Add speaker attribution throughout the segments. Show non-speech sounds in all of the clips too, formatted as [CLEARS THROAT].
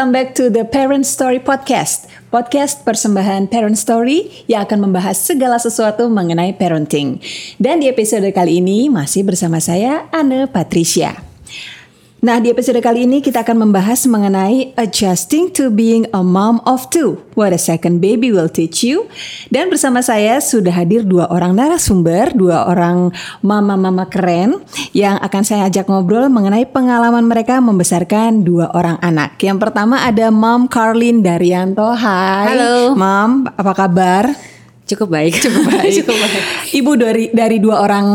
Speaker 1: welcome back to the Parent Story Podcast. Podcast persembahan Parent Story yang akan membahas segala sesuatu mengenai parenting. Dan di episode kali ini masih bersama saya Anne Patricia. Nah, di episode kali ini kita akan membahas mengenai adjusting to being a mom of two. What a second baby will teach you. Dan bersama saya sudah hadir dua orang narasumber, dua orang mama-mama keren yang akan saya ajak ngobrol mengenai pengalaman mereka membesarkan dua orang anak. Yang pertama ada Mom Carlin Daryanto. Hai.
Speaker 2: Halo.
Speaker 1: Mom, apa kabar?
Speaker 2: Cukup baik. Cukup [LAUGHS]
Speaker 1: baik. Cukup baik. Ibu dari dari dua orang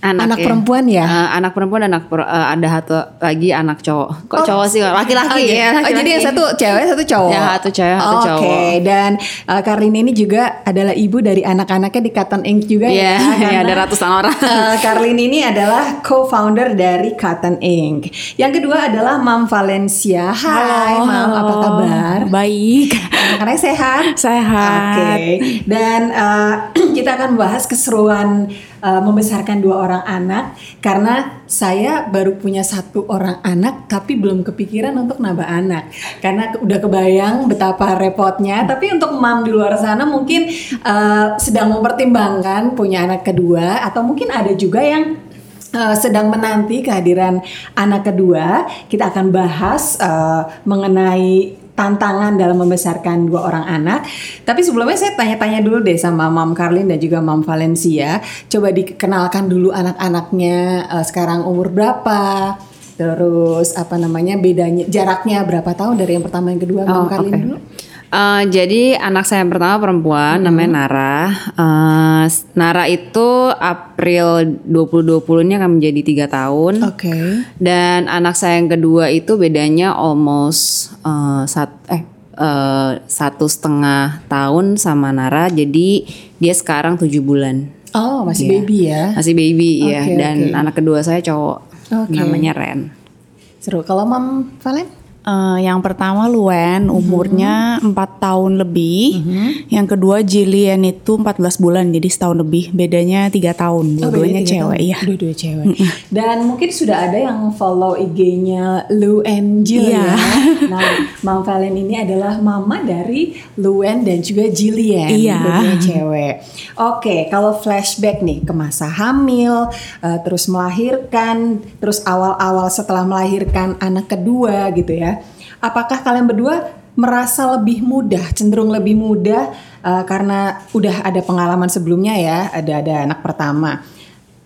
Speaker 1: anak, anak
Speaker 2: ya.
Speaker 1: perempuan ya?
Speaker 2: Uh, anak perempuan anak per, uh, ada satu lagi anak cowok. Kok
Speaker 1: Oh.
Speaker 2: cowok sih? Laki-laki
Speaker 1: Oh,
Speaker 2: ya.
Speaker 1: oh, jadi yang satu cewek, satu cowok.
Speaker 2: Ya, satu cewek, satu
Speaker 1: Oke,
Speaker 2: cowok.
Speaker 1: dan uh, Karlin ini juga adalah ibu dari anak-anaknya di Cotton Ink juga
Speaker 2: Iya,
Speaker 1: ya. [LAUGHS]
Speaker 2: ya,
Speaker 1: karena,
Speaker 2: ada ratusan orang.
Speaker 1: uh, Karlin ini adalah co-founder dari Cotton Ink. Yang kedua adalah Mam Valencia. Hai, Mam, apa kabar?
Speaker 3: Baik.
Speaker 1: Anak-anaknya sehat?
Speaker 3: Sehat.
Speaker 1: Oke. Dan uh, [CLEARS THROAT] kita akan membahas keseruan uh, membesarkan dua orang anak. Karena saya baru punya satu orang anak tapi belum kepikiran untuk nambah anak. Karena udah kebayang betapa repotnya. Tapi untuk mam di luar sana mungkin uh, sedang mempertimbangkan punya anak kedua. Atau mungkin ada juga yang uh, sedang menanti kehadiran anak kedua, kita akan bahas uh, mengenai tantangan dalam membesarkan dua orang anak. Tapi sebelumnya saya tanya-tanya dulu deh sama Mam Karlin dan juga Mam Valencia. Coba dikenalkan dulu anak-anaknya uh, sekarang umur berapa? Terus apa namanya bedanya jaraknya berapa tahun dari yang pertama yang kedua Mam
Speaker 2: Oh,
Speaker 1: Karlin
Speaker 2: oke.
Speaker 1: dulu?
Speaker 2: Uh, jadi anak saya yang pertama perempuan
Speaker 1: Hmm.
Speaker 2: namanya Nara. Uh, Nara itu April 2020 ini akan menjadi tiga tahun.
Speaker 1: Oke.
Speaker 2: Dan anak saya yang kedua itu bedanya almost uh, sat, eh uh, satu setengah tahun sama Nara. Jadi dia sekarang tujuh bulan.
Speaker 1: Oh, masih
Speaker 2: Iya.
Speaker 1: baby ya.
Speaker 2: Masih baby ya.
Speaker 1: Oke,
Speaker 2: Dan
Speaker 1: oke.
Speaker 2: anak kedua saya cowok.
Speaker 1: Oke.
Speaker 2: Namanya Ren.
Speaker 1: Seru. Kalau Mam Valen?
Speaker 3: Eh, yang pertama Luen umurnya 4 tahun lebih. Yang kedua Jillian itu 14 bulan jadi setahun lebih. Bedanya tiga tahun.
Speaker 1: Oh,
Speaker 3: Dua-duanya
Speaker 1: bedanya tiga
Speaker 3: cewek
Speaker 1: tahun.
Speaker 3: ya.
Speaker 1: Dua-dua cewek. Dan mungkin sudah ada yang follow IG-nya Lu and Jill
Speaker 3: Iya.
Speaker 1: ya. Nah, Mam Valen ini adalah mama dari Luen dan juga Jillian.
Speaker 3: Iya.
Speaker 1: Dua-duanya cewek. Oke, kalau flashback nih ke masa hamil, eh, terus melahirkan, terus awal-awal setelah melahirkan anak kedua gitu ya. Apakah kalian berdua merasa lebih mudah, cenderung lebih mudah eh, karena udah ada pengalaman sebelumnya ya, ada ada anak pertama.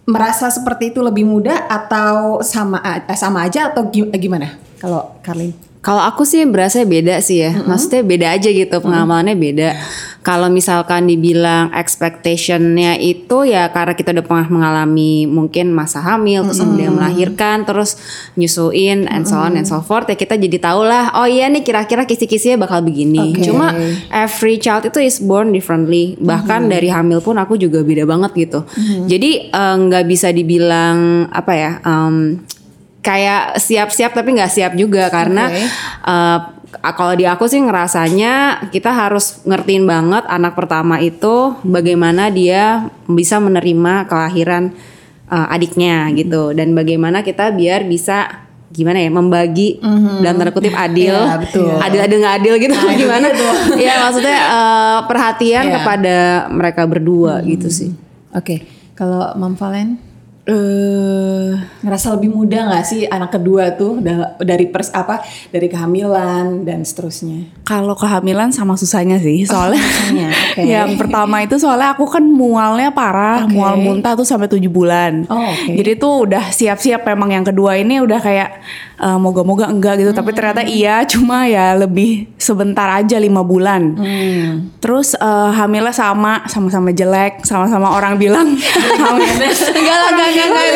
Speaker 1: Merasa seperti itu lebih mudah atau sama eh, sama aja atau gi- gimana? Kalau Karlin?
Speaker 2: Kalau aku sih berasa beda sih ya. Maksudnya beda aja gitu pengalamannya beda. Kalau misalkan dibilang expectationnya itu ya karena kita udah pernah mengalami mungkin masa hamil terus kemudian melahirkan terus nyusuin and so on and so forth ya kita jadi tahu lah oh iya nih kira-kira kisi-kisinya bakal begini.
Speaker 1: Oke.
Speaker 2: Cuma every child itu is born differently. Bahkan dari hamil pun aku juga beda banget gitu. Jadi eh, nggak bisa dibilang apa ya? em, kayak siap-siap tapi nggak siap juga karena
Speaker 1: Oke.
Speaker 2: eh, kalau di aku sih ngerasanya kita harus ngertiin banget anak pertama itu bagaimana dia bisa menerima kelahiran eh, adiknya gitu dan bagaimana kita biar bisa gimana ya membagi dan tanda kutip adil
Speaker 1: Iya, betul.
Speaker 2: adil adil nggak adil gitu
Speaker 1: Nah,
Speaker 2: gimana
Speaker 1: tuh. [LAUGHS]
Speaker 2: ya maksudnya eh, perhatian
Speaker 1: Iya.
Speaker 2: kepada mereka berdua gitu sih
Speaker 1: Oke, kalau Mam Valen
Speaker 3: Eh,
Speaker 1: ngerasa lebih mudah nggak sih anak kedua tuh da- dari pers apa dari kehamilan dan seterusnya?
Speaker 3: kalau kehamilan sama susahnya sih soalnya.
Speaker 1: susahnya, [LAUGHS] oke.
Speaker 3: Yang pertama itu soalnya aku kan mualnya parah,
Speaker 1: Oke.
Speaker 3: mual muntah tuh sampai tujuh bulan.
Speaker 1: Oh, oke.
Speaker 3: Jadi tuh udah siap-siap memang yang kedua ini udah kayak eh, moga-moga enggak gitu, tapi ternyata iya cuma ya lebih sebentar aja lima bulan.
Speaker 1: Hmm.
Speaker 3: Terus eh, hamilnya sama, sama-sama jelek, sama-sama orang bilang
Speaker 2: enggak lah enggak enggak enggak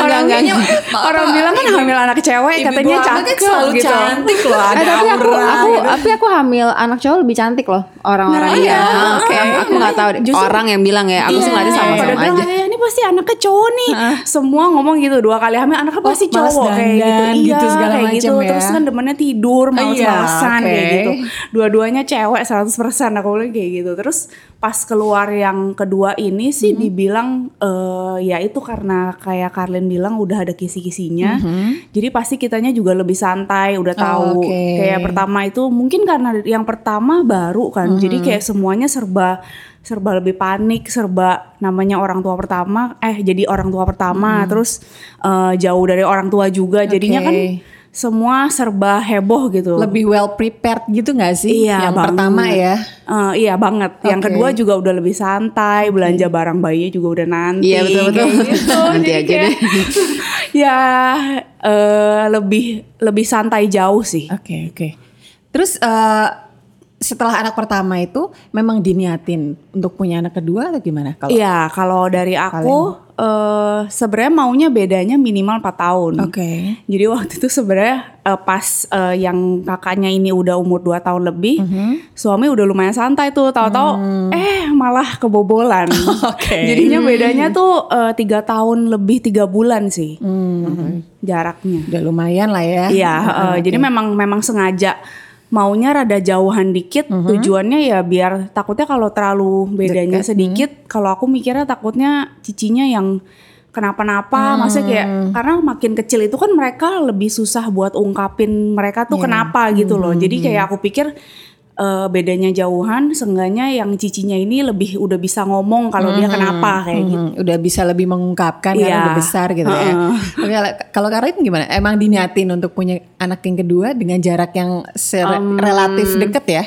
Speaker 3: orang
Speaker 2: enggak,
Speaker 3: bilang, orang bilang kan hamil anak cewek
Speaker 1: Ibu
Speaker 3: katanya
Speaker 1: kan
Speaker 3: cakep
Speaker 1: selalu
Speaker 3: gitu.
Speaker 1: cantik loh, ada
Speaker 2: Eh, tapi aku,
Speaker 1: aura
Speaker 2: aku,
Speaker 1: gitu.
Speaker 2: tapi aku hamil anak cowok lebih cantik loh orang-orang
Speaker 3: Nah,
Speaker 2: ya.
Speaker 3: iya,
Speaker 2: Oke,
Speaker 3: oke.
Speaker 2: aku nggak tahu orang yang bilang ya. Aku sih
Speaker 3: Iya, pada
Speaker 2: sama-sama aja.
Speaker 3: Pasti anaknya cowok nih. Semua ngomong gitu dua kali hamil anaknya pasti
Speaker 1: Oh,
Speaker 3: cowok kayak gitu. Iya,
Speaker 1: gitu, segala
Speaker 3: kayak gitu.
Speaker 1: ya.
Speaker 3: Terus kan demennya tidur,
Speaker 1: Iya,
Speaker 3: males-malesan
Speaker 1: oke.
Speaker 3: kayak gitu. Dua-duanya cewek 100% aku bilang kayak gitu. Terus pas keluar yang kedua ini sih
Speaker 1: Mm-hmm.
Speaker 3: dibilang eh, ya itu karena kayak Karlin bilang udah ada kisi-kisinya. Jadi pasti kitanya juga lebih santai, udah tahu.
Speaker 1: Mm-hmm. Oke.
Speaker 3: Kayak pertama itu mungkin karena yang pertama baru kan. Jadi
Speaker 1: Mm-hmm.
Speaker 3: kayak semuanya serba serba lebih panik, serba namanya orang tua pertama eh jadi orang tua pertama terus eh, jauh dari orang tua juga. Jadinya kan. Semua serba heboh gitu.
Speaker 1: Lebih well prepared gitu nggak sih?
Speaker 3: Iya,
Speaker 1: Yang
Speaker 3: banget.
Speaker 1: pertama ya.
Speaker 3: Eh, iya banget. Yang
Speaker 1: Oke.
Speaker 3: kedua juga udah lebih santai, belanja barang bayinya juga udah nanti.
Speaker 2: Iya, betul, betul.
Speaker 3: gitu. [LAUGHS]
Speaker 2: Nanti aja
Speaker 3: kayak, [LAUGHS] ya eh, lebih lebih santai jauh sih.
Speaker 1: Oke oke. Terus eh, setelah anak pertama itu memang diniatin untuk punya anak kedua atau gimana? Kalau
Speaker 3: Iya, kalau dari aku eh sebenarnya maunya bedanya minimal 4 tahun.
Speaker 1: Oke.
Speaker 3: Jadi waktu itu sebenarnya eh, pas eh, yang kakaknya ini udah umur 2 tahun lebih,
Speaker 1: Mhm.
Speaker 3: suami udah lumayan santai tuh, tahu-tahu eh malah kebobolan.
Speaker 1: Hmm. [LAUGHS] Oke.
Speaker 3: Jadinya bedanya tuh tiga tahun lebih tiga bulan sih
Speaker 1: Hmm,
Speaker 3: jaraknya.
Speaker 1: udah lumayan lah ya.
Speaker 3: Iya, eh, jadi memang memang sengaja maunya rada jauhan dikit.
Speaker 1: Mhm.
Speaker 3: Tujuannya ya biar takutnya kalau terlalu bedanya sedikit, kalau aku mikirnya takutnya cicinya yang kenapa-napa, maksudnya kayak karena makin kecil itu kan mereka lebih susah buat ungkapin mereka tuh kenapa gitu loh. Jadi kayak aku pikir eh, bedanya jauhan, seenggaknya yang cicinya ini lebih udah bisa ngomong kalau dia kenapa kayak gitu.
Speaker 1: Hmm, udah bisa lebih mengungkapkan karena
Speaker 3: Iya.
Speaker 1: udah besar gitu ya. Oke, kalau Karin gimana? Emang diniatin untuk punya anak yang kedua dengan jarak yang se- relatif deket ya?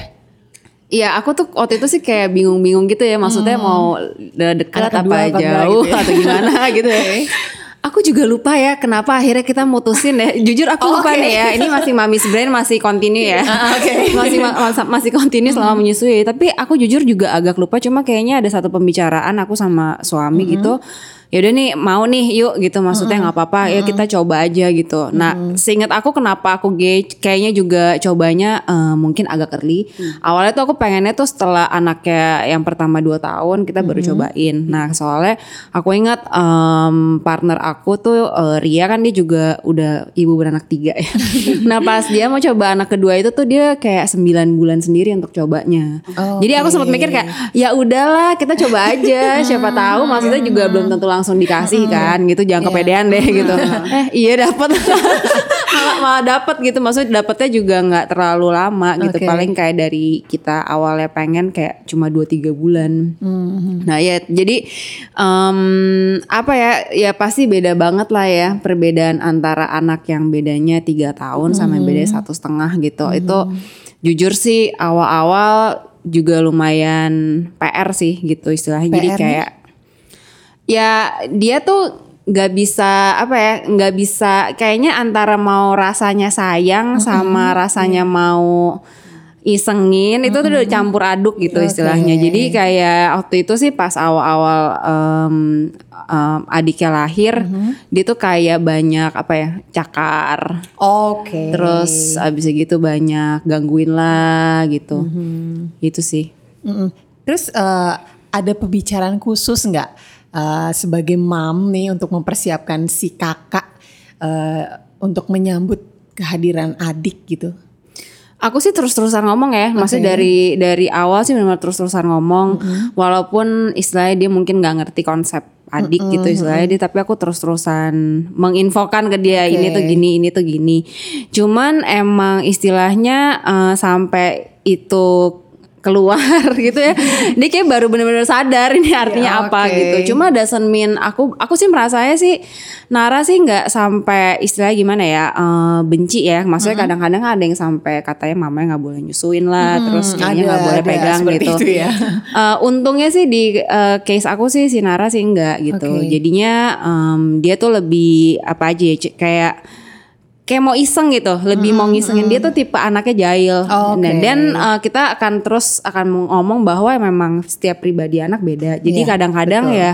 Speaker 2: Iya, aku tuh waktu itu sih kayak bingung-bingung gitu ya, maksudnya mau de- dekat apa
Speaker 1: apa
Speaker 2: jauh
Speaker 1: gitu ya.
Speaker 2: atau gimana gitu ya. [LAUGHS] Aku juga lupa ya kenapa akhirnya kita mutusin ya. Jujur aku
Speaker 1: Oh,
Speaker 2: lupa
Speaker 1: oke.
Speaker 2: nih ya. Ini masih Mami's Brain masih continue ya. [LAUGHS] masih ma- masih continue selama menyusui. Tapi aku jujur juga agak lupa. Cuma kayaknya ada satu pembicaraan aku sama suami gitu. Ya udah nih mau nih yuk gitu. Maksudnya nggak apa-apa. Ya kita coba aja gitu. Nah seingat aku kenapa aku gay kayaknya juga cobanya eh, mungkin agak early. Awalnya tuh aku pengennya tuh setelah anaknya yang pertama 2 tahun kita baru cobain. Nah soalnya aku ingat em, partner aku tuh eh, Ria kan dia juga udah ibu beranak tiga ya. [LAUGHS] nah pas dia mau coba anak kedua itu tuh dia kayak 9 bulan sendiri untuk cobanya. Jadi aku sempat mikir kayak ya udahlah kita coba aja. Siapa tahu maksudnya juga belum tentu langsung dikasih kan gitu. Jangan kepedean deh gitu. eh iya dapat [LAUGHS] malah, malah dapat gitu. Maksudnya dapatnya juga nggak terlalu lama gitu. Paling kayak dari kita awalnya pengen kayak cuma 2-3 bulan. Nah ya jadi em, apa ya ya pasti beda banget lah ya perbedaan antara anak yang bedanya tiga tahun sama yang bedanya satu setengah gitu. Itu jujur sih awal-awal juga lumayan PR sih gitu istilahnya. Jadi
Speaker 1: PR nih?
Speaker 2: Ya dia tuh nggak bisa apa ya nggak bisa kayaknya antara mau rasanya sayang sama rasanya mau isengin itu tuh udah campur aduk gitu istilahnya. Jadi kayak waktu itu sih pas awal-awal em, em, adiknya lahir dia tuh kayak banyak apa ya cakar.
Speaker 1: Oke.
Speaker 2: terus abis gitu banyak gangguin lah gitu. Itu sih.
Speaker 1: Mm-mm. Terus eh, ada pembicaraan khusus nggak eh, sebagai mam nih untuk mempersiapkan si kakak eh, untuk menyambut kehadiran adik gitu?
Speaker 2: Aku sih terus-terusan ngomong ya, maksudnya dari dari awal sih benar terus-terusan ngomong, walaupun istilahnya dia mungkin nggak ngerti konsep adik gitu istilahnya dia, tapi aku terus-terusan menginfokan ke dia ini tuh gini, ini tuh gini. Cuman emang istilahnya eh, sampai itu keluar [LAUGHS] gitu ya, [LAUGHS] dia kayak baru bener-bener sadar ini artinya
Speaker 1: Ya,
Speaker 2: apa
Speaker 1: oke.
Speaker 2: gitu. Cuma doesn't mean aku aku sih merasanya sih Nara sih nggak sampai istilahnya gimana ya eh, benci ya. Maksudnya kadang-kadang ada yang sampai katanya mamanya nggak boleh nyusuin lah, terus kayaknya nggak boleh
Speaker 1: ada
Speaker 2: pegang gitu.
Speaker 1: itu ya. [LAUGHS]
Speaker 2: Eh, untungnya sih di eh, case aku sih si Nara sih enggak gitu.
Speaker 1: Oke.
Speaker 2: Jadinya em, dia tuh lebih apa aja ya, kayak kayak mau iseng gitu, lebih mau ngisengin dia tuh tipe anaknya jahil.
Speaker 1: Oh, Oke.
Speaker 2: Nah, dan uh, kita akan terus akan ngomong bahwa memang setiap pribadi anak beda. Jadi
Speaker 1: Iya,
Speaker 2: kadang-kadang ya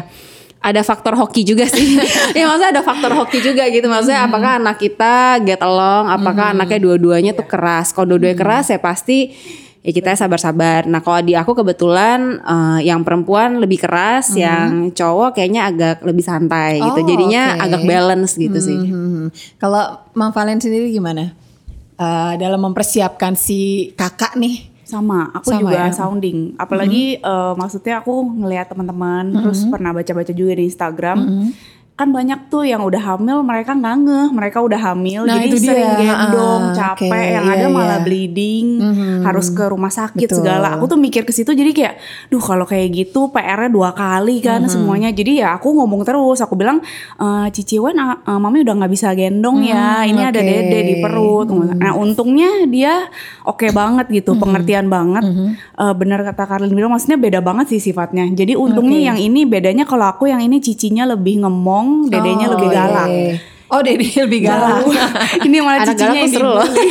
Speaker 2: ada faktor hoki juga sih. [LAUGHS] ya maksudnya ada faktor hoki juga gitu. Maksudnya apakah anak kita get along, apakah anaknya dua-duanya tuh keras. Kalau dua-duanya keras ya pasti ya kita sabar-sabar. Nah kalau di aku kebetulan eh, yang perempuan lebih keras, yang cowok kayaknya agak lebih santai gitu.
Speaker 1: Oh,
Speaker 2: Jadinya
Speaker 1: oke.
Speaker 2: agak balance gitu sih.
Speaker 1: Hmm. Kalau Mam Valen sendiri gimana? Eh, dalam mempersiapkan si kakak nih
Speaker 3: Sama, aku
Speaker 1: Sama
Speaker 3: juga
Speaker 1: ya?
Speaker 3: sounding. Apalagi eh, maksudnya aku ngelihat teman-teman, terus pernah baca-baca juga di Instagram. Kan banyak tuh yang udah hamil, mereka nggak ngeh, mereka udah hamil,
Speaker 1: Nah,
Speaker 3: jadi
Speaker 1: itu dia.
Speaker 3: sering gendong,
Speaker 1: Ah,
Speaker 3: capek,
Speaker 1: oke,
Speaker 3: yang
Speaker 1: iya,
Speaker 3: ada malah
Speaker 1: iya.
Speaker 3: bleeding, harus ke rumah sakit
Speaker 1: Betul.
Speaker 3: segala. Aku tuh mikir ke situ, jadi kayak, duh kalau kayak gitu PR-nya dua kali kan semuanya. Jadi ya aku ngomong terus, aku bilang, e, Cici Wen, ah, ah, mami udah nggak bisa gendong ya, ini ada
Speaker 1: oke.
Speaker 3: dede di perut. Nah untungnya dia oke banget gitu, pengertian banget. Eh, benar kata Karlin bilang, maksudnya beda banget sih sifatnya. Jadi untungnya yang ini bedanya kalau aku yang ini cicinya lebih ngemong, dedenya
Speaker 1: Oh,
Speaker 3: lebih
Speaker 1: iya,
Speaker 3: galak.
Speaker 1: iya. Oh, Dede lebih galak. [LAUGHS]
Speaker 3: ini malah
Speaker 2: Anak
Speaker 3: cicinya [LAUGHS] yang dibully.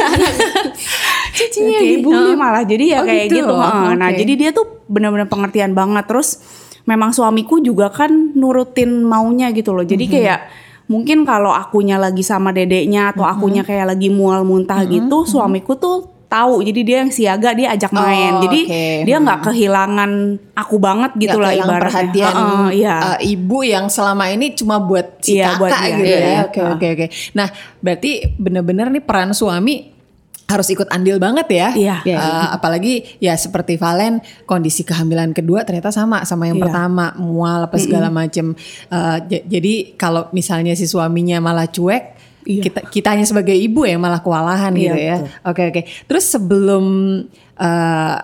Speaker 3: cicinya
Speaker 1: Oke.
Speaker 3: dibully
Speaker 1: Oh.
Speaker 3: malah. Jadi ya
Speaker 1: Oh,
Speaker 3: kayak
Speaker 1: gitu.
Speaker 3: gitu. Nah,
Speaker 1: Oke.
Speaker 3: jadi dia tuh benar-benar pengertian banget. Terus memang suamiku juga kan nurutin maunya gitu loh.
Speaker 1: Mhm.
Speaker 3: Jadi kayak mungkin kalau akunya lagi sama dedeknya atau
Speaker 1: Mhm.
Speaker 3: akunya kayak lagi mual muntah gitu, suamiku tuh tahu jadi dia yang siaga dia ajak main
Speaker 1: Oh,
Speaker 3: jadi
Speaker 1: oke.
Speaker 3: dia nggak kehilangan aku banget gitu
Speaker 1: Nggak
Speaker 3: lah
Speaker 1: kehilangan
Speaker 3: ibaratnya
Speaker 1: perhatian
Speaker 3: Heeh, iya.
Speaker 1: uh, ibu yang selama ini cuma buat si
Speaker 3: Iya,
Speaker 1: kakak
Speaker 3: buat dia.
Speaker 1: gitu
Speaker 3: Iya,
Speaker 1: ya.
Speaker 3: iya.
Speaker 1: Oke oke oke. Nah berarti bener-bener nih peran suami harus ikut andil banget ya.
Speaker 3: Iya.
Speaker 1: Uh, apalagi ya seperti Valen kondisi kehamilan kedua ternyata sama sama yang
Speaker 3: Iya.
Speaker 1: pertama mual apa segala macem. Uh, jadi kalau misalnya si suaminya malah cuek.
Speaker 3: Iya.
Speaker 1: Kita kitanya sebagai ibu yang malah kewalahan
Speaker 3: Iya,
Speaker 1: gitu ya. Oke oke. Terus sebelum uh,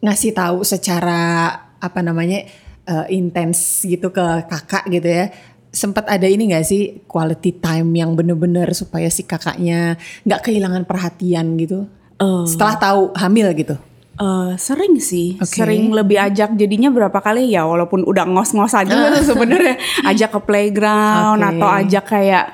Speaker 1: ngasih tahu secara apa namanya uh, intens gitu ke kakak gitu ya, sempat ada ini nggak sih quality time yang bener-bener supaya si kakaknya nggak kehilangan perhatian gitu?
Speaker 3: Eh,
Speaker 1: Setelah tahu hamil gitu.
Speaker 3: Eh, sering sih,
Speaker 1: Oke.
Speaker 3: sering lebih ajak jadinya berapa kali ya walaupun udah ngos-ngos aja tuh [LAUGHS] sebenarnya ajak ke playground
Speaker 1: Oke.
Speaker 3: atau ajak kayak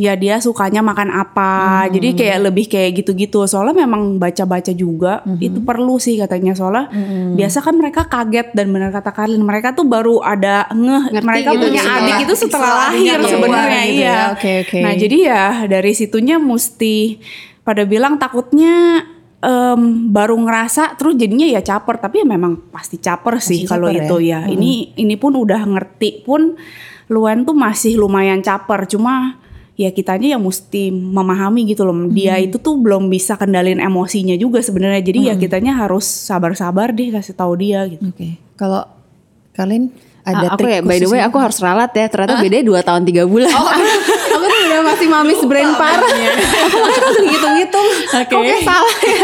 Speaker 3: ya dia sukanya makan apa.
Speaker 1: Hmm.
Speaker 3: Jadi kayak lebih kayak gitu-gitu. Soalnya memang baca-baca juga
Speaker 1: Hmm.
Speaker 3: itu perlu sih katanya soalnya biasa kan mereka kaget dan benar kata Karlin mereka tuh baru ada ngeh
Speaker 2: Ngerti
Speaker 3: mereka
Speaker 2: gitu
Speaker 3: punya
Speaker 2: setelah-
Speaker 3: adik itu setelah
Speaker 1: setelah
Speaker 3: lahir
Speaker 1: adiknya keluar
Speaker 3: sebenarnya
Speaker 1: gitu
Speaker 3: iya.
Speaker 1: ya. Oke, oke.
Speaker 3: Nah, jadi ya dari situnya mesti pada bilang takutnya em, baru ngerasa terus jadinya ya caper tapi ya memang pasti caper sih kalau itu ya. Ini ini pun udah ngerti pun Luan tuh masih lumayan caper cuma ya kitanya yang mesti memahami gitu loh. Dia itu tuh belum bisa kendalin emosinya juga sebenarnya. Jadi ya kitanya harus sabar-sabar deh kasih tahu dia gitu.
Speaker 1: Oke. Kalau kalian ada
Speaker 2: Ah, aku
Speaker 1: trik
Speaker 2: ya, by the way aku harus ralat ya. Ternyata bedanya 2 tahun 3 bulan. tuh [LAUGHS] udah masih mamis brain parah. [LAUGHS] aku masih langsung hitung-hitung.
Speaker 1: Oke.
Speaker 2: Kok kayak salah ya.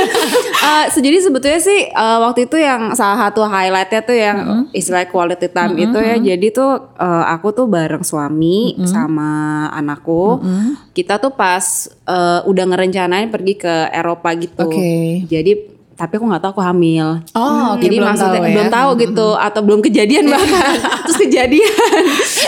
Speaker 2: Eh, so, jadi sebetulnya sih eh, waktu itu yang salah satu highlightnya tuh yang istilah quality time itu ya. Jadi tuh eh, aku tuh bareng suami sama anakku. Kita tuh pas eh, udah ngerencanain pergi ke Eropa gitu.
Speaker 1: Oke.
Speaker 2: Jadi tapi aku nggak tahu aku hamil.
Speaker 1: Oh, oke,
Speaker 2: Jadi
Speaker 1: belum
Speaker 2: maksudnya
Speaker 1: tahu ya.
Speaker 2: belum tahu gitu atau belum kejadian bahkan. [LAUGHS] Terus kejadian.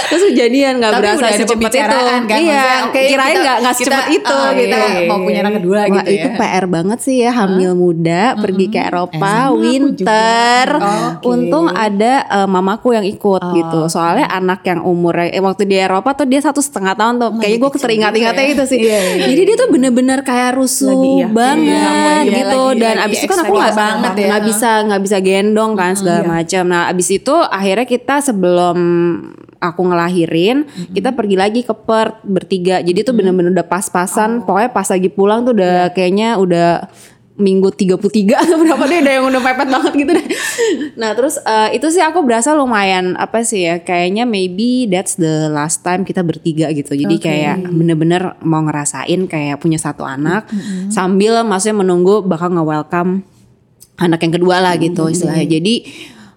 Speaker 2: Terus kejadian nggak berasa secepat itu.
Speaker 1: kan,
Speaker 2: Iya,
Speaker 1: oke,
Speaker 2: kirain nggak nggak secepat itu
Speaker 1: ah,
Speaker 2: gitu.
Speaker 1: kita mau punya anak kedua
Speaker 2: Wah,
Speaker 1: gitu
Speaker 2: itu
Speaker 1: ya.
Speaker 2: PR banget sih ya hamil muda pergi ke Eropa
Speaker 1: Eh,
Speaker 2: winter.
Speaker 1: Oke.
Speaker 2: Untung ada eh, mamaku yang ikut
Speaker 1: Oh,
Speaker 2: gitu. Soalnya anak yang umurnya eh, waktu di Eropa tuh dia satu setengah tahun tuh. Kayaknya gue teringat-ingatnya
Speaker 1: ya.
Speaker 2: gitu sih.
Speaker 1: Iya, iya,
Speaker 2: Jadi dia tuh bener-bener kayak rusuh
Speaker 3: iya.
Speaker 2: banget
Speaker 1: Iya,
Speaker 2: gitu. Dan abis itu kan aku
Speaker 1: excited
Speaker 2: nggak
Speaker 1: banget ya.
Speaker 2: nggak bisa nggak bisa gendong kan segala macam. Nah abis itu akhirnya kita sebelum aku ngelahirin kita pergi lagi ke Perth bertiga. Jadi tuh bener-bener udah pas-pasan. Pokoknya pas lagi pulang tuh udah kayaknya udah minggu 33 atau berapa deh udah yang udah pepet banget gitu deh. Nah terus eh, itu sih aku berasa lumayan apa sih ya kayaknya maybe that's the last time kita bertiga gitu. Jadi kayak bener-bener mau ngerasain kayak punya satu anak sambil maksudnya menunggu bakal nge-welcome anak yang kedua lah gitu istilahnya. Jadi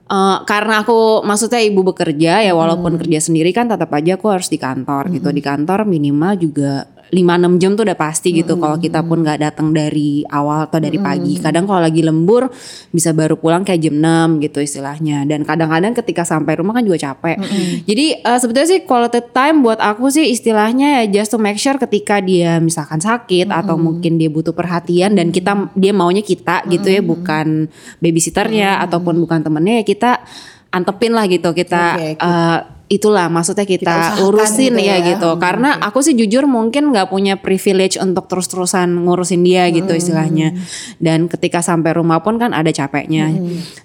Speaker 2: eh, karena aku maksudnya ibu bekerja ya walaupun kerja sendiri kan tetap aja aku harus di kantor gitu. Di kantor minimal juga 5-6 jam tuh udah pasti gitu kalau kita pun nggak datang dari awal atau dari pagi. Kadang kalau lagi lembur bisa baru pulang kayak jam 6 gitu istilahnya. Dan kadang-kadang ketika sampai rumah kan juga capek. Jadi eh, sebetulnya sih quality time buat aku sih istilahnya ya just to make sure ketika dia misalkan sakit atau mungkin dia butuh perhatian dan kita dia maunya kita gitu ya bukan babysitternya ataupun bukan temennya ya kita antepin lah gitu kita
Speaker 1: Oke, oke.
Speaker 2: eh, itulah maksudnya kita,
Speaker 1: Kita
Speaker 2: urusin
Speaker 1: gitu
Speaker 2: ya,
Speaker 1: ya.
Speaker 2: gitu. Karena aku sih jujur mungkin nggak punya privilege untuk terus-terusan ngurusin dia gitu istilahnya. Dan ketika sampai rumah pun kan ada capeknya.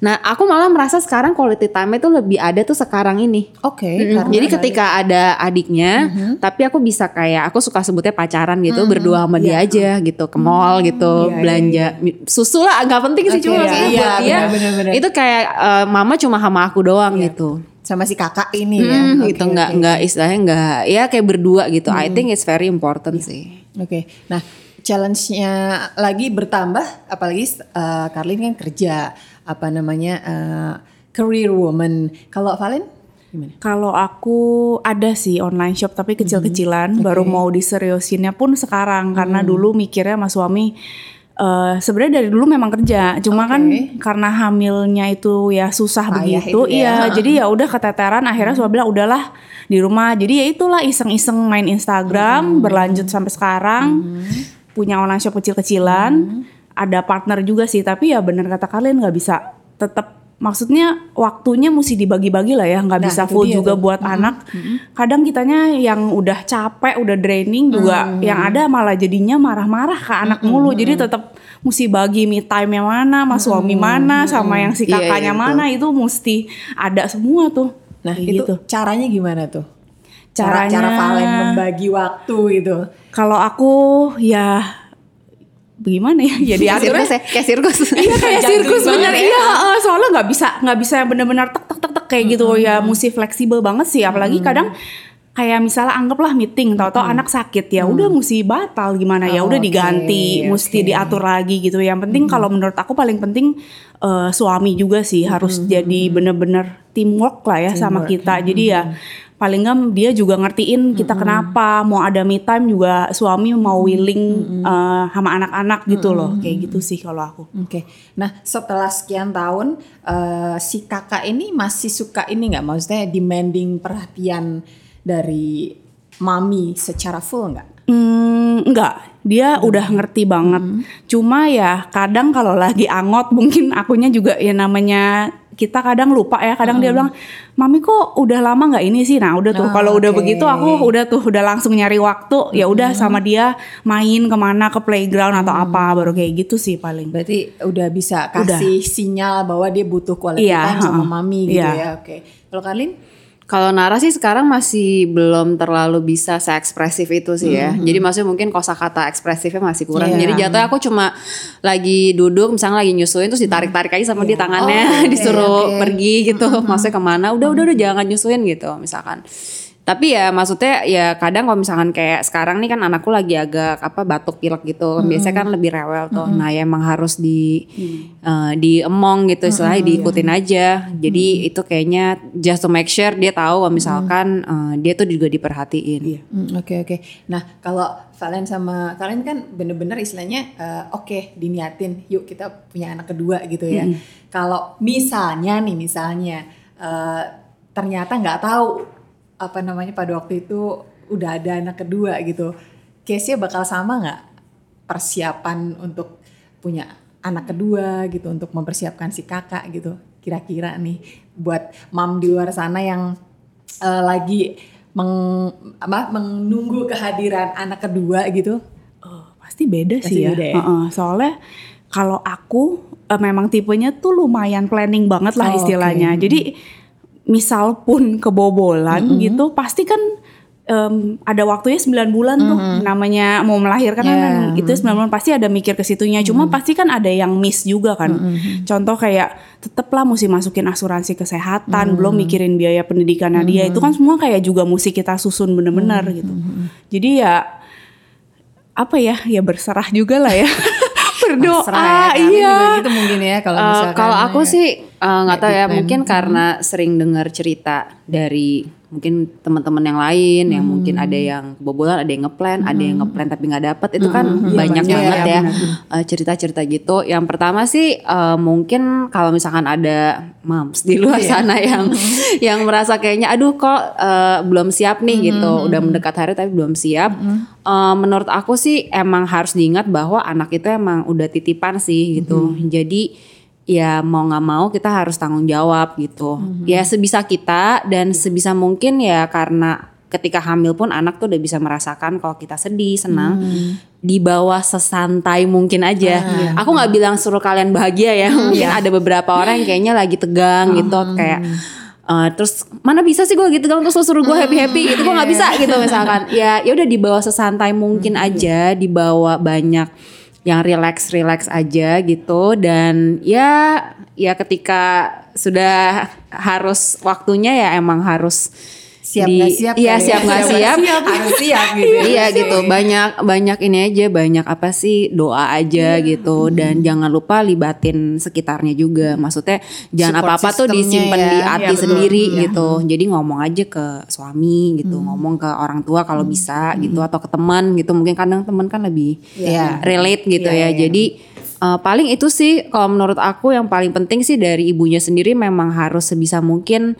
Speaker 2: Nah, aku malah merasa sekarang quality time itu lebih ada tuh sekarang ini.
Speaker 1: Oke.
Speaker 2: Mm-mm.
Speaker 1: karena
Speaker 2: Jadi ketika ada adiknya, tapi aku bisa kayak aku suka sebutnya pacaran gitu, berdua sama dia aja gitu, ke mall gitu,
Speaker 1: Iya, iya,
Speaker 2: belanja susu lah, nggak penting sih
Speaker 1: Oke,
Speaker 2: cuma
Speaker 1: iya,
Speaker 2: maksudnya
Speaker 1: iya,
Speaker 2: buat dia
Speaker 1: benar, benar, benar.
Speaker 2: itu kayak eh, mama cuma sama aku doang gitu.
Speaker 1: Sama si kakak ini ya.
Speaker 2: Hmm,
Speaker 1: Oke,
Speaker 2: gitu
Speaker 1: oke.
Speaker 2: nggak nggak istilahnya nggak ya kayak berdua gitu. I think it's very important sih.
Speaker 1: Oke, nah challenge-nya lagi bertambah, apalagi uh, Karlin kan kerja apa namanya uh, career woman. Kalau Valen gimana?
Speaker 3: Kalau aku ada sih online shop tapi kecil-kecilan, baru mau diseriusinnya pun sekarang karena dulu mikirnya sama suami eh sebenarnya dari dulu memang kerja, cuma kan
Speaker 1: Oke.
Speaker 3: karena hamilnya itu ya susah
Speaker 1: Payah
Speaker 3: begitu,
Speaker 1: itu ya.
Speaker 3: iya. Jadi ya udah keteteran akhirnya suami bilang udahlah di rumah. Jadi ya itulah iseng-iseng main Instagram berlanjut sampai sekarang. Punya online shop kecil-kecilan, ada partner juga sih, tapi ya bener kata kalian nggak bisa tetap maksudnya waktunya mesti dibagi-bagi lah ya nggak
Speaker 1: Nah,
Speaker 3: bisa full juga
Speaker 1: tuh.
Speaker 3: buat anak kadang kitanya yang udah capek udah draining juga yang ada malah jadinya marah-marah ke anak mulu jadi tetap mesti bagi me time yang mana sama suami mana sama yang si
Speaker 2: Iya, iya,
Speaker 3: kakaknya
Speaker 2: betul.
Speaker 3: mana itu mesti ada semua tuh
Speaker 1: Nah
Speaker 3: Kayak
Speaker 1: itu
Speaker 3: gitu.
Speaker 1: caranya gimana tuh? Cara, cara
Speaker 3: Caranya-
Speaker 1: Valen membagi waktu itu.
Speaker 3: kalau aku ya bagaimana ya? Ya
Speaker 2: Kayak
Speaker 3: diaturnya
Speaker 2: sirkus ya, kayak sirkus.
Speaker 3: Iya kayak sirkus bener.
Speaker 1: ya.
Speaker 3: iya eh, soalnya nggak bisa nggak bisa yang bener-bener tek tek tek tek kayak gitu. Ya mesti fleksibel banget sih. Apalagi kadang kayak misalnya anggaplah meeting tahu-tahu anak sakit. Ya udah mesti batal gimana? Ya
Speaker 1: Oh,
Speaker 3: udah diganti mesti
Speaker 1: oke.
Speaker 3: diatur lagi gitu. Yang penting kalau menurut aku paling penting eh, suami juga sih harus jadi bener-bener teamwork lah ya sama kita. Jadi ya paling nggak dia juga ngertiin kita kenapa mau ada me time juga suami mau willing eh, sama anak-anak gitu loh. Kayak gitu sih kalau aku.
Speaker 1: Oke, nah setelah sekian tahun eh, si kakak ini masih suka ini nggak? Maksudnya demanding perhatian dari mami secara full nggak?
Speaker 3: Hmm, enggak, dia udah ngerti banget. Cuma ya kadang kalau lagi angot mungkin akunya juga ya namanya kita kadang lupa ya. Kadang dia bilang, "Mami kok udah lama nggak ini sih?" Nah, udah tuh
Speaker 1: Ah,
Speaker 3: kalau udah begitu aku udah tuh udah langsung nyari waktu. Ya udah sama dia main ke mana ke playground atau apa baru kayak gitu sih paling.
Speaker 1: Berarti udah bisa kasih sinyal bahwa dia butuh quality
Speaker 3: Iya,
Speaker 1: time sama mami gitu
Speaker 3: Iya.
Speaker 1: ya. Oke. Kalau Karlin?
Speaker 2: Kalau Nara sih sekarang masih belum terlalu bisa se-ekspresif itu sih ya. Jadi maksudnya mungkin kosakata ekspresifnya masih kurang.
Speaker 1: Iya.
Speaker 2: Jadi jatuhnya aku cuma lagi duduk misalnya lagi nyusuin terus ditarik-tarik aja sama dia tangannya
Speaker 1: Oh, [LAUGHS] oke,
Speaker 2: disuruh
Speaker 1: oke.
Speaker 2: pergi gitu. Maksudnya ke mana? Udah udah udah jangan nyusuin gitu misalkan. Tapi ya maksudnya ya kadang kalau misalkan kayak sekarang nih kan anakku lagi agak apa batuk pilek gitu. Biasanya kan lebih rewel tuh. Nah, ya emang harus di eh, diemong gitu istilahnya diikutin aja. Jadi itu kayaknya just to make sure dia tahu kalau misalkan eh, dia tuh juga diperhatiin.
Speaker 1: Hmm, Oke oke. Nah kalau Valen sama kalian kan bener-bener istilahnya eh, oke diniatin, yuk kita punya anak kedua gitu ya. Kalau misalnya nih misalnya eh, ternyata nggak tahu apa namanya pada waktu itu udah ada anak kedua gitu, case-nya bakal sama nggak persiapan untuk punya anak kedua gitu untuk mempersiapkan si kakak gitu kira-kira nih buat mam di luar sana yang eh, lagi meng, apa, menunggu kehadiran anak kedua gitu.
Speaker 3: Oh, pasti beda
Speaker 1: Pasti
Speaker 3: sih ya.
Speaker 1: beda ya?
Speaker 3: Heeh, soalnya kalau aku eh, memang tipenya tuh lumayan planning banget lah
Speaker 1: Oh,
Speaker 3: istilahnya.
Speaker 1: oke.
Speaker 3: Jadi misal pun kebobolan gitu, pasti kan em, ada waktunya 9 bulan tuh namanya mau melahirkan kan
Speaker 1: Yeah.
Speaker 3: itu 9 bulan pasti ada mikir ke situnya. Cuma pasti kan ada yang miss juga kan. Contoh kayak tetep lah mesti masukin asuransi kesehatan, belum mikirin biaya pendidikannya dia. Itu kan semua kayak juga mesti kita susun bener-bener gitu. Jadi ya apa ya ya berserah juga lah ya [LAUGHS] berdoa
Speaker 1: ya, Kak.
Speaker 3: iya
Speaker 1: gitu mungkin ya kalau misalkan.
Speaker 2: kalau aku
Speaker 1: ya.
Speaker 2: sih eh, nggak tahu ya
Speaker 1: plan.
Speaker 2: mungkin karena sering dengar cerita dari mungkin teman-teman yang lain yang mungkin ada yang kebobolan ada yang ngeplan ada yang ngeplan tapi nggak dapet. Itu kan banyak
Speaker 1: banyak.
Speaker 2: banget
Speaker 1: Iya,
Speaker 2: ya eh, cerita-cerita gitu. Yang pertama sih eh, mungkin kalau misalkan ada moms di luar sana yang [LAUGHS] yang merasa kayaknya aduh kok eh, belum siap nih gitu. Udah mendekat hari tapi belum siap. Eh, menurut aku sih emang harus diingat bahwa anak itu emang udah titipan sih gitu. Jadi ya mau nggak mau kita harus tanggung jawab gitu. Ya sebisa kita dan sebisa mungkin ya karena ketika hamil pun anak tuh udah bisa merasakan kalau kita sedih, senang di bawah sesantai mungkin aja. Aku nggak bilang suruh kalian bahagia ya. Mungkin ada beberapa orang yang kayaknya lagi tegang gitu kayak Uh, terus mana bisa sih gue gitu tegang terus lo suruh gue happy happy gitu gue nggak bisa gitu misalkan. Ya ya udah dibawa sesantai mungkin aja dibawa banyak yang relax relax aja gitu. Dan ya ya ketika sudah harus waktunya ya emang harus
Speaker 1: siap
Speaker 2: di-
Speaker 1: nggak siap
Speaker 2: iya
Speaker 1: ya.
Speaker 2: siap nggak siap
Speaker 1: harus siap gitu ya.
Speaker 2: iya gitu banyak banyak ini aja banyak apa sih doa aja gitu dan jangan lupa libatin sekitarnya juga maksudnya jangan
Speaker 1: Support
Speaker 2: apa apa tuh disimpan
Speaker 1: ya.
Speaker 2: di
Speaker 1: Iya,
Speaker 2: hati
Speaker 1: betul.
Speaker 2: sendiri
Speaker 1: Iya.
Speaker 2: gitu jadi ngomong aja ke suami gitu ngomong ke orang tua kalau bisa gitu atau ke teman gitu mungkin kadang teman kan lebih
Speaker 1: Iya.
Speaker 2: relate gitu
Speaker 1: Iya,
Speaker 2: ya
Speaker 1: iya.
Speaker 2: jadi eh, paling itu sih kalau menurut aku yang paling penting sih dari ibunya sendiri memang harus sebisa mungkin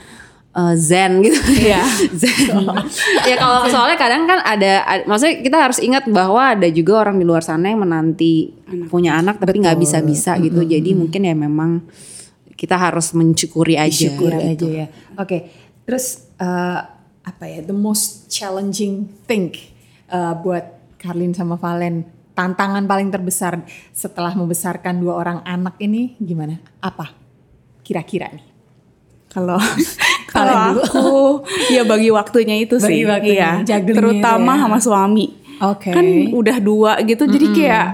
Speaker 2: eh, zen gitu
Speaker 3: Iya. [LAUGHS]
Speaker 2: zen ya kalau soalnya kadang kan ada, ad- maksudnya kita harus ingat bahwa ada juga orang di luar sana yang menanti punya anak tapi nggak bisa bisa gitu jadi mungkin ya memang kita harus mencukuri aja
Speaker 1: Syukur aja ya. Oke, terus eh, apa ya the most challenging thing eh, buat Karlin sama Valen tantangan paling terbesar setelah membesarkan dua orang anak ini gimana? Apa? Kira-kira nih?
Speaker 3: Kalau [LAUGHS] kalau aku ya bagi waktunya itu
Speaker 1: Bagi
Speaker 3: sih,
Speaker 1: waktunya,
Speaker 3: iya.
Speaker 1: jugglingnya
Speaker 3: Terutama
Speaker 1: ya.
Speaker 3: sama suami.
Speaker 1: Oke.
Speaker 3: Kan udah dua gitu, jadi kayak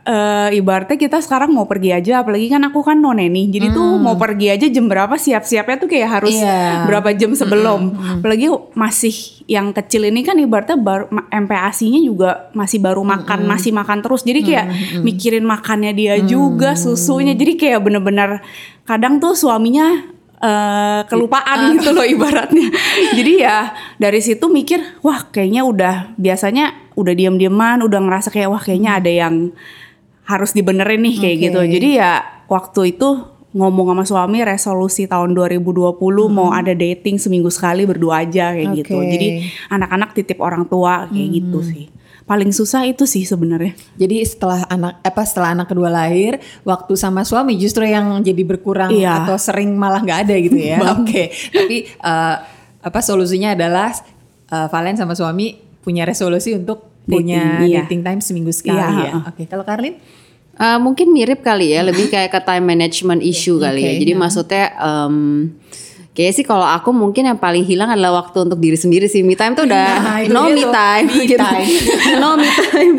Speaker 3: eh, ibaratnya kita sekarang mau pergi aja, apalagi kan aku kan noneni, jadi tuh mau pergi aja jam berapa siap-siapnya tuh kayak harus
Speaker 1: Iya.
Speaker 3: berapa jam sebelum. Apalagi masih yang kecil ini kan ibaratnya baru MPASI-nya juga masih baru makan, masih makan terus. Jadi kayak mikirin makannya dia juga, susunya. Jadi kayak bener-bener kadang tuh suaminya eh, kelupaan gitu loh ibaratnya. [LAUGHS] Jadi ya dari situ mikir, wah kayaknya udah biasanya udah diam-diaman, udah ngerasa kayak wah kayaknya ada yang harus dibenerin nih kayak
Speaker 1: Oke.
Speaker 3: gitu. Jadi ya waktu itu ngomong sama suami resolusi tahun 2020 mau ada dating seminggu sekali berdua aja kayak gitu.
Speaker 1: Oke.
Speaker 3: Jadi anak-anak titip orang tua kayak gitu sih. Paling susah itu sih sebenarnya.
Speaker 1: Jadi setelah anak apa setelah anak kedua lahir, waktu sama suami justru yang jadi berkurang
Speaker 3: Iya.
Speaker 1: atau sering malah nggak ada gitu ya. [LAUGHS] Oke. Tapi eh, apa solusinya adalah eh, Valen sama suami punya resolusi untuk punya
Speaker 3: Dating, iya.
Speaker 1: dating time seminggu sekali
Speaker 3: Iya,
Speaker 1: ya. Oke. Kalau Karlin?
Speaker 2: Eh, mungkin mirip kali ya, lebih kayak ke time management issue kali ya.
Speaker 1: Oke,
Speaker 2: Jadi maksudnya em Kayaknya sih kalau aku mungkin yang paling hilang adalah waktu untuk diri sendiri sih. Me time tuh udah
Speaker 1: Nah, itu
Speaker 2: no me time
Speaker 1: me
Speaker 2: gitu.
Speaker 1: time. [LAUGHS]
Speaker 2: no me time.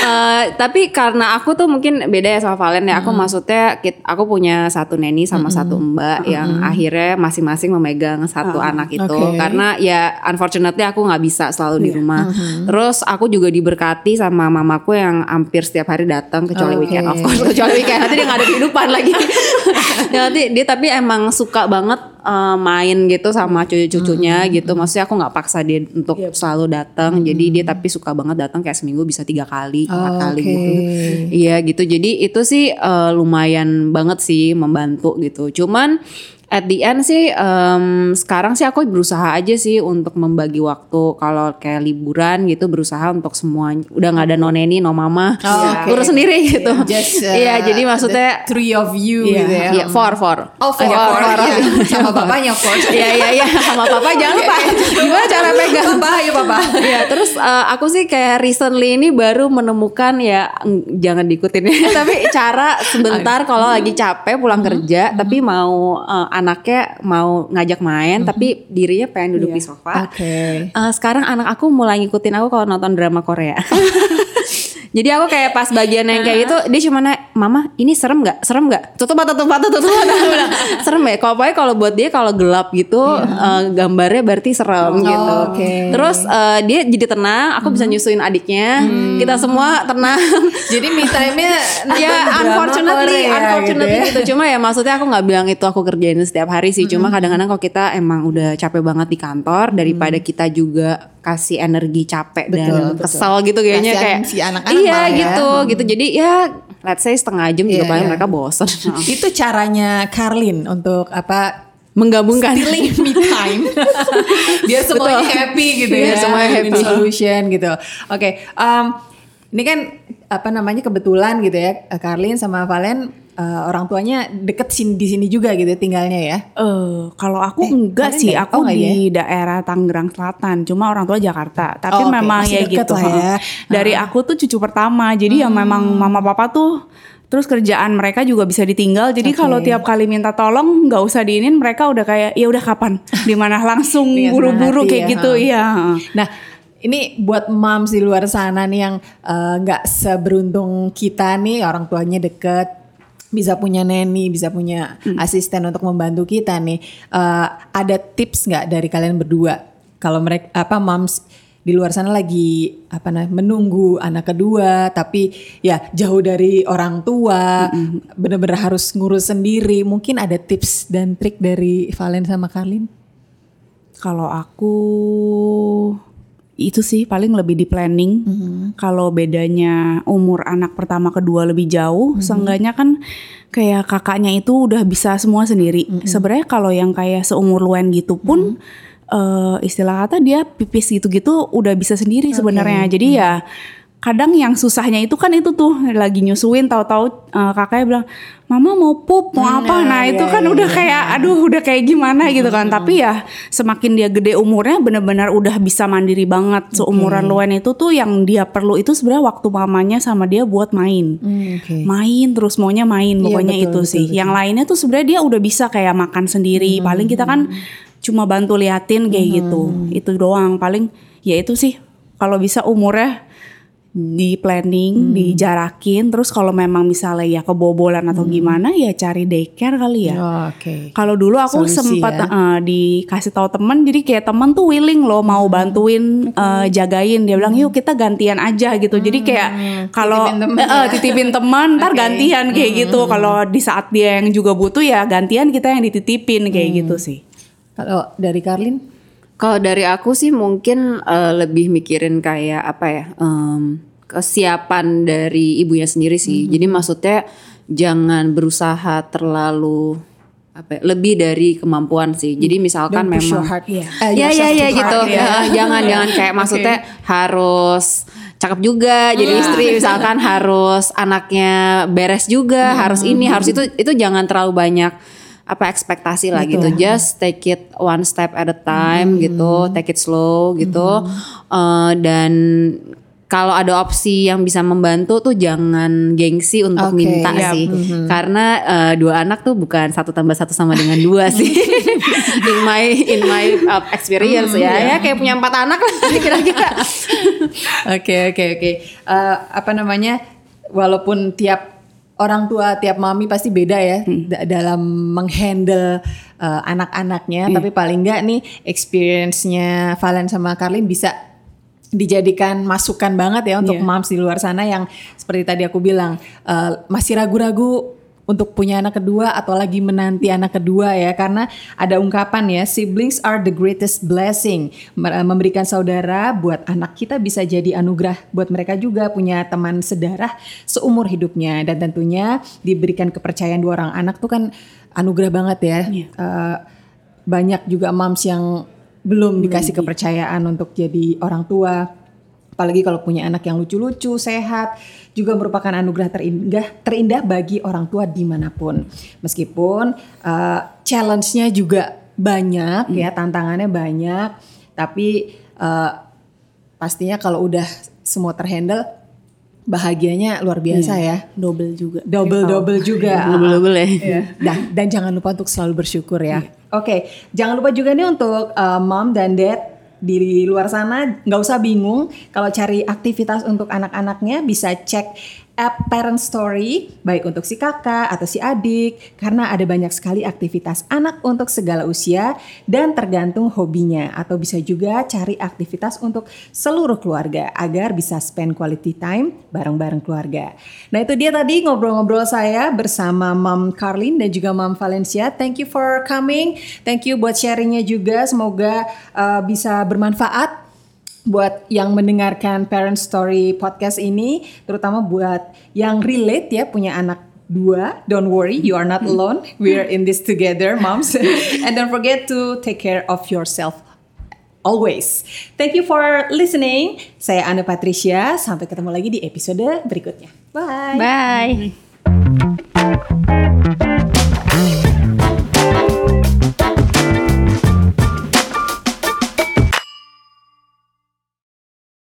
Speaker 2: Eh, tapi karena aku tuh mungkin beda ya sama Valen ya. Aku maksudnya kit- aku punya satu neni sama satu mbak yang akhirnya masing-masing memegang satu anak itu.
Speaker 1: Oke.
Speaker 2: Karena ya unfortunately aku nggak bisa selalu di rumah. Terus aku juga diberkati sama mamaku yang hampir setiap hari datang kecuali
Speaker 1: Oke.
Speaker 2: weekend of course kecuali weekend nanti dia nggak ada kehidupan lagi. [LAUGHS] nanti dia tapi emang suka banget eh, main gitu sama cucu-cucunya gitu. Maksudnya aku nggak paksa dia untuk selalu datang. Jadi dia tapi suka banget datang kayak seminggu bisa tiga kali, empat
Speaker 1: Oh,
Speaker 2: kali
Speaker 1: oke.
Speaker 2: gitu. Iya gitu. Jadi itu sih eh, lumayan banget sih membantu gitu. Cuman at the end sih em, sekarang sih aku berusaha aja sih untuk membagi waktu kalau kayak liburan gitu berusaha untuk semua udah nggak ada noneni no mama
Speaker 1: Oh, oke.
Speaker 2: urus sendiri gitu
Speaker 1: uh,
Speaker 2: iya jadi maksudnya
Speaker 1: three of you
Speaker 3: Iya.
Speaker 1: gitu ya.
Speaker 2: Iya, four, four.
Speaker 1: Oh, four,
Speaker 2: Iya,
Speaker 1: four,
Speaker 2: four.
Speaker 1: iya. Sama bapaknya of course. [LAUGHS]
Speaker 2: Iya, iya, iya. Sama papa jangan lupa. Gimana cara pegang?
Speaker 1: Papa, ayo papa.
Speaker 2: Iya, terus eh, aku sih kayak recently ini baru menemukan ya jangan diikutin ya. [LAUGHS] tapi cara sebentar kalau lagi capek pulang kerja tapi mau eh, anaknya mau ngajak main tapi dirinya pengen duduk di sofa.
Speaker 1: Oke.
Speaker 2: Eh, sekarang anak aku mulai ngikutin aku kalau nonton drama Korea. [LAUGHS] Jadi aku kayak pas bagian yang kayak gitu dia cuma nanya, "Mama, ini serem nggak? Serem nggak? Tutup mata, tutup mata, tutup mata." Serem ya. Kalau pokoknya kalau buat dia kalau gelap gitu eh, gambarnya berarti serem gitu.
Speaker 1: oke.
Speaker 2: Terus eh, dia jadi tenang, aku bisa nyusuin adiknya. Kita semua tenang. [LAUGHS]
Speaker 1: Jadi me time-nya
Speaker 2: ya
Speaker 1: drama
Speaker 2: unfortunately,
Speaker 1: Korea
Speaker 2: unfortunately
Speaker 1: gitu
Speaker 2: gitu, Cuma ya maksudnya aku nggak bilang itu aku kerjain setiap hari sih. Cuma kadang-kadang kalau kita emang udah capek banget di kantor daripada kita juga kasih energi capek dan
Speaker 1: Betul, betul.
Speaker 2: kesel gitu kayaknya
Speaker 1: Kasihan
Speaker 2: kayak
Speaker 1: si anak-anak
Speaker 2: iya
Speaker 1: ya.
Speaker 2: gitu gitu. Jadi ya let's say setengah jam juga
Speaker 1: Iya,
Speaker 2: paling
Speaker 1: iya.
Speaker 2: mereka bosan. [LAUGHS]
Speaker 1: Itu caranya Karlin untuk apa
Speaker 2: Menggabungkan
Speaker 1: stealing me time [LAUGHS] biar semuanya
Speaker 2: Betul.
Speaker 1: happy gitu
Speaker 2: Biar
Speaker 1: ya
Speaker 2: semuanya happy.
Speaker 1: solution gitu oke em, ini kan apa namanya kebetulan gitu ya Karlin sama Valen eh, orang tuanya deket sini di sini juga gitu tinggalnya ya.
Speaker 3: Eh, kalau aku
Speaker 1: Eh,
Speaker 3: enggak sih,
Speaker 1: enggak?
Speaker 3: aku
Speaker 1: Oh,
Speaker 3: di daerah Tangerang Selatan. Cuma orang tua Jakarta. Tapi
Speaker 1: Oh, oke.
Speaker 3: memang
Speaker 1: Masih
Speaker 3: ya gitu.
Speaker 1: lah ya. [LAUGHS]
Speaker 3: Dari aku tuh cucu pertama. Jadi ya memang
Speaker 1: Hmm.
Speaker 3: mama papa tuh terus kerjaan mereka juga bisa ditinggal. Jadi
Speaker 1: Oke.
Speaker 3: kalau tiap kali minta tolong nggak usah diinin, mereka udah kayak ya udah kapan, [LAUGHS] di mana langsung buru-buru kayak
Speaker 1: ya,
Speaker 3: gitu.
Speaker 1: heeh.
Speaker 3: Iya. heeh.
Speaker 1: Nah, ini buat moms di luar sana nih yang eh, nggak seberuntung kita nih orang tuanya deket, bisa punya nanny, bisa punya asisten untuk membantu kita nih. Eh, ada tips nggak dari kalian berdua? Kalau mereka apa moms di luar sana lagi apa namanya menunggu anak kedua, tapi ya jauh dari orang tua, bener-bener harus ngurus sendiri. Mungkin ada tips dan trik dari Valen sama Karlin?
Speaker 3: Kalau aku itu sih paling lebih di planning. Kalau bedanya umur anak pertama kedua lebih jauh, seenggaknya kan kayak kakaknya itu udah bisa semua sendiri. Sebenarnya kalau yang kayak seumur Luen gitu pun eh, istilah kata dia pipis gitu-gitu udah bisa sendiri sebenarnya. Jadi ya kadang yang susahnya itu kan itu tuh lagi nyusuin tahu-tahu eh, kakaknya bilang mama mau pup mau apa? Nah itu
Speaker 1: iya,
Speaker 3: kan
Speaker 1: iya,
Speaker 3: udah
Speaker 1: iya.
Speaker 3: kayak aduh udah kayak gimana gitu kan. Tapi ya semakin dia gede umurnya benar-benar udah bisa mandiri banget. Seumuran Luen itu tuh yang dia perlu itu sebenarnya waktu mamanya sama dia buat main.
Speaker 1: Oke.
Speaker 3: main terus maunya main
Speaker 1: Iya,
Speaker 3: pokoknya
Speaker 1: betul,
Speaker 3: itu
Speaker 1: betul,
Speaker 3: sih.
Speaker 1: betul.
Speaker 3: yang lainnya tuh sebenarnya dia udah bisa kayak makan sendiri. Paling kita kan cuma bantu liatin kayak gitu. Itu doang. Paling ya itu sih. Kalau bisa umurnya di planning, dijarakin, terus kalau memang misalnya ya kebobolan atau gimana ya cari daycare kali ya.
Speaker 1: Oh, Oke.
Speaker 3: Kalau dulu aku
Speaker 1: Solusi
Speaker 3: sempat
Speaker 1: ya.
Speaker 3: eh, dikasih tahu temen, jadi kayak temen tuh willing loh mau bantuin eh, jagain. Dia bilang yuk kita gantian aja gitu. Jadi kayak kalau
Speaker 1: Titipin temen
Speaker 3: eh, eh,
Speaker 1: ya.
Speaker 3: titipin teman, ntar
Speaker 1: Oke.
Speaker 3: gantian kayak gitu. Kalau di saat dia yang juga butuh ya gantian kita yang dititipin kayak gitu sih.
Speaker 1: Kalau dari Karlin?
Speaker 2: Kalau dari aku sih mungkin eh, lebih mikirin kayak apa ya em, kesiapan dari ibunya sendiri sih. Jadi maksudnya jangan berusaha terlalu apa ya, lebih dari kemampuan sih. Jadi misalkan
Speaker 1: Don't
Speaker 2: memang
Speaker 1: heart.
Speaker 3: Iya.
Speaker 1: Eh,
Speaker 2: ya ya ya gitu
Speaker 1: hard. [LAUGHS] Ya,
Speaker 2: jangan jangan kayak [LAUGHS] maksudnya harus cakep juga jadi istri misalkan [LAUGHS] harus anaknya beres juga harus ini harus itu itu jangan terlalu banyak apa ekspektasi lah gitu. Just take it one step at a time gitu. Take it slow gitu. Eh, dan kalau ada opsi yang bisa membantu tuh jangan gengsi untuk
Speaker 1: Oke,
Speaker 2: minta
Speaker 3: iya.
Speaker 2: sih. karena eh, dua anak tuh bukan satu tambah satu sama dengan dua [LAUGHS] sih. In my in my uh, experience ya. ya kayak punya empat anak lah [LAUGHS] kira-kira.
Speaker 1: Oke oke oke. Eh, apa namanya? Walaupun tiap orang tua, tiap mami pasti beda ya da- dalam menghandle eh, anak-anaknya. Tapi paling enggak nih experience-nya Valen sama Karlin bisa dijadikan masukan banget ya untuk
Speaker 3: Iya.
Speaker 1: moms di luar sana yang seperti tadi aku bilang eh, masih ragu-ragu untuk punya anak kedua atau lagi menanti anak kedua ya. Karena ada ungkapan ya siblings are the greatest blessing. Mer- memberikan saudara buat anak kita bisa jadi anugerah buat mereka juga punya teman sedarah seumur hidupnya. Dan tentunya diberikan kepercayaan dua orang anak tuh kan anugerah banget ya. Eh, banyak juga moms yang belum dikasih kepercayaan untuk jadi orang tua apalagi kalau punya anak yang lucu-lucu, sehat, juga merupakan anugerah terindah terindah bagi orang tua di mana pun. Meskipun uh, challenge-nya juga banyak ya, tantangannya banyak, tapi uh, pastinya kalau udah semua terhandle, bahagianya luar biasa ya.
Speaker 3: Double juga.
Speaker 1: Double double juga.
Speaker 2: Double-double ya.
Speaker 1: Iya. [LAUGHS] Dan, dan jangan lupa untuk selalu bersyukur ya. Oke, jangan lupa juga nih untuk uh, mom dan dad di luar sana nggak usah bingung. Kalau cari aktivitas untuk anak-anaknya bisa cek app Parent Story baik untuk si kakak atau si adik karena ada banyak sekali aktivitas anak untuk segala usia dan tergantung hobinya atau bisa juga cari aktivitas untuk seluruh keluarga agar bisa spend quality time bareng-bareng keluarga. Nah itu dia tadi ngobrol-ngobrol saya bersama Mom Carlin dan juga Mom Valencia. Thank you for coming. Thank you buat sharingnya juga. Semoga uh, bisa bermanfaat buat yang mendengarkan Parent Story podcast ini, terutama buat yang relate ya punya anak dua, don't worry, you are not alone. We're in this together, moms. [LAUGHS] And don't forget to take care of yourself always. Thank you for listening. Saya Anna Patricia. Sampai ketemu lagi di episode berikutnya. Bye.
Speaker 2: bye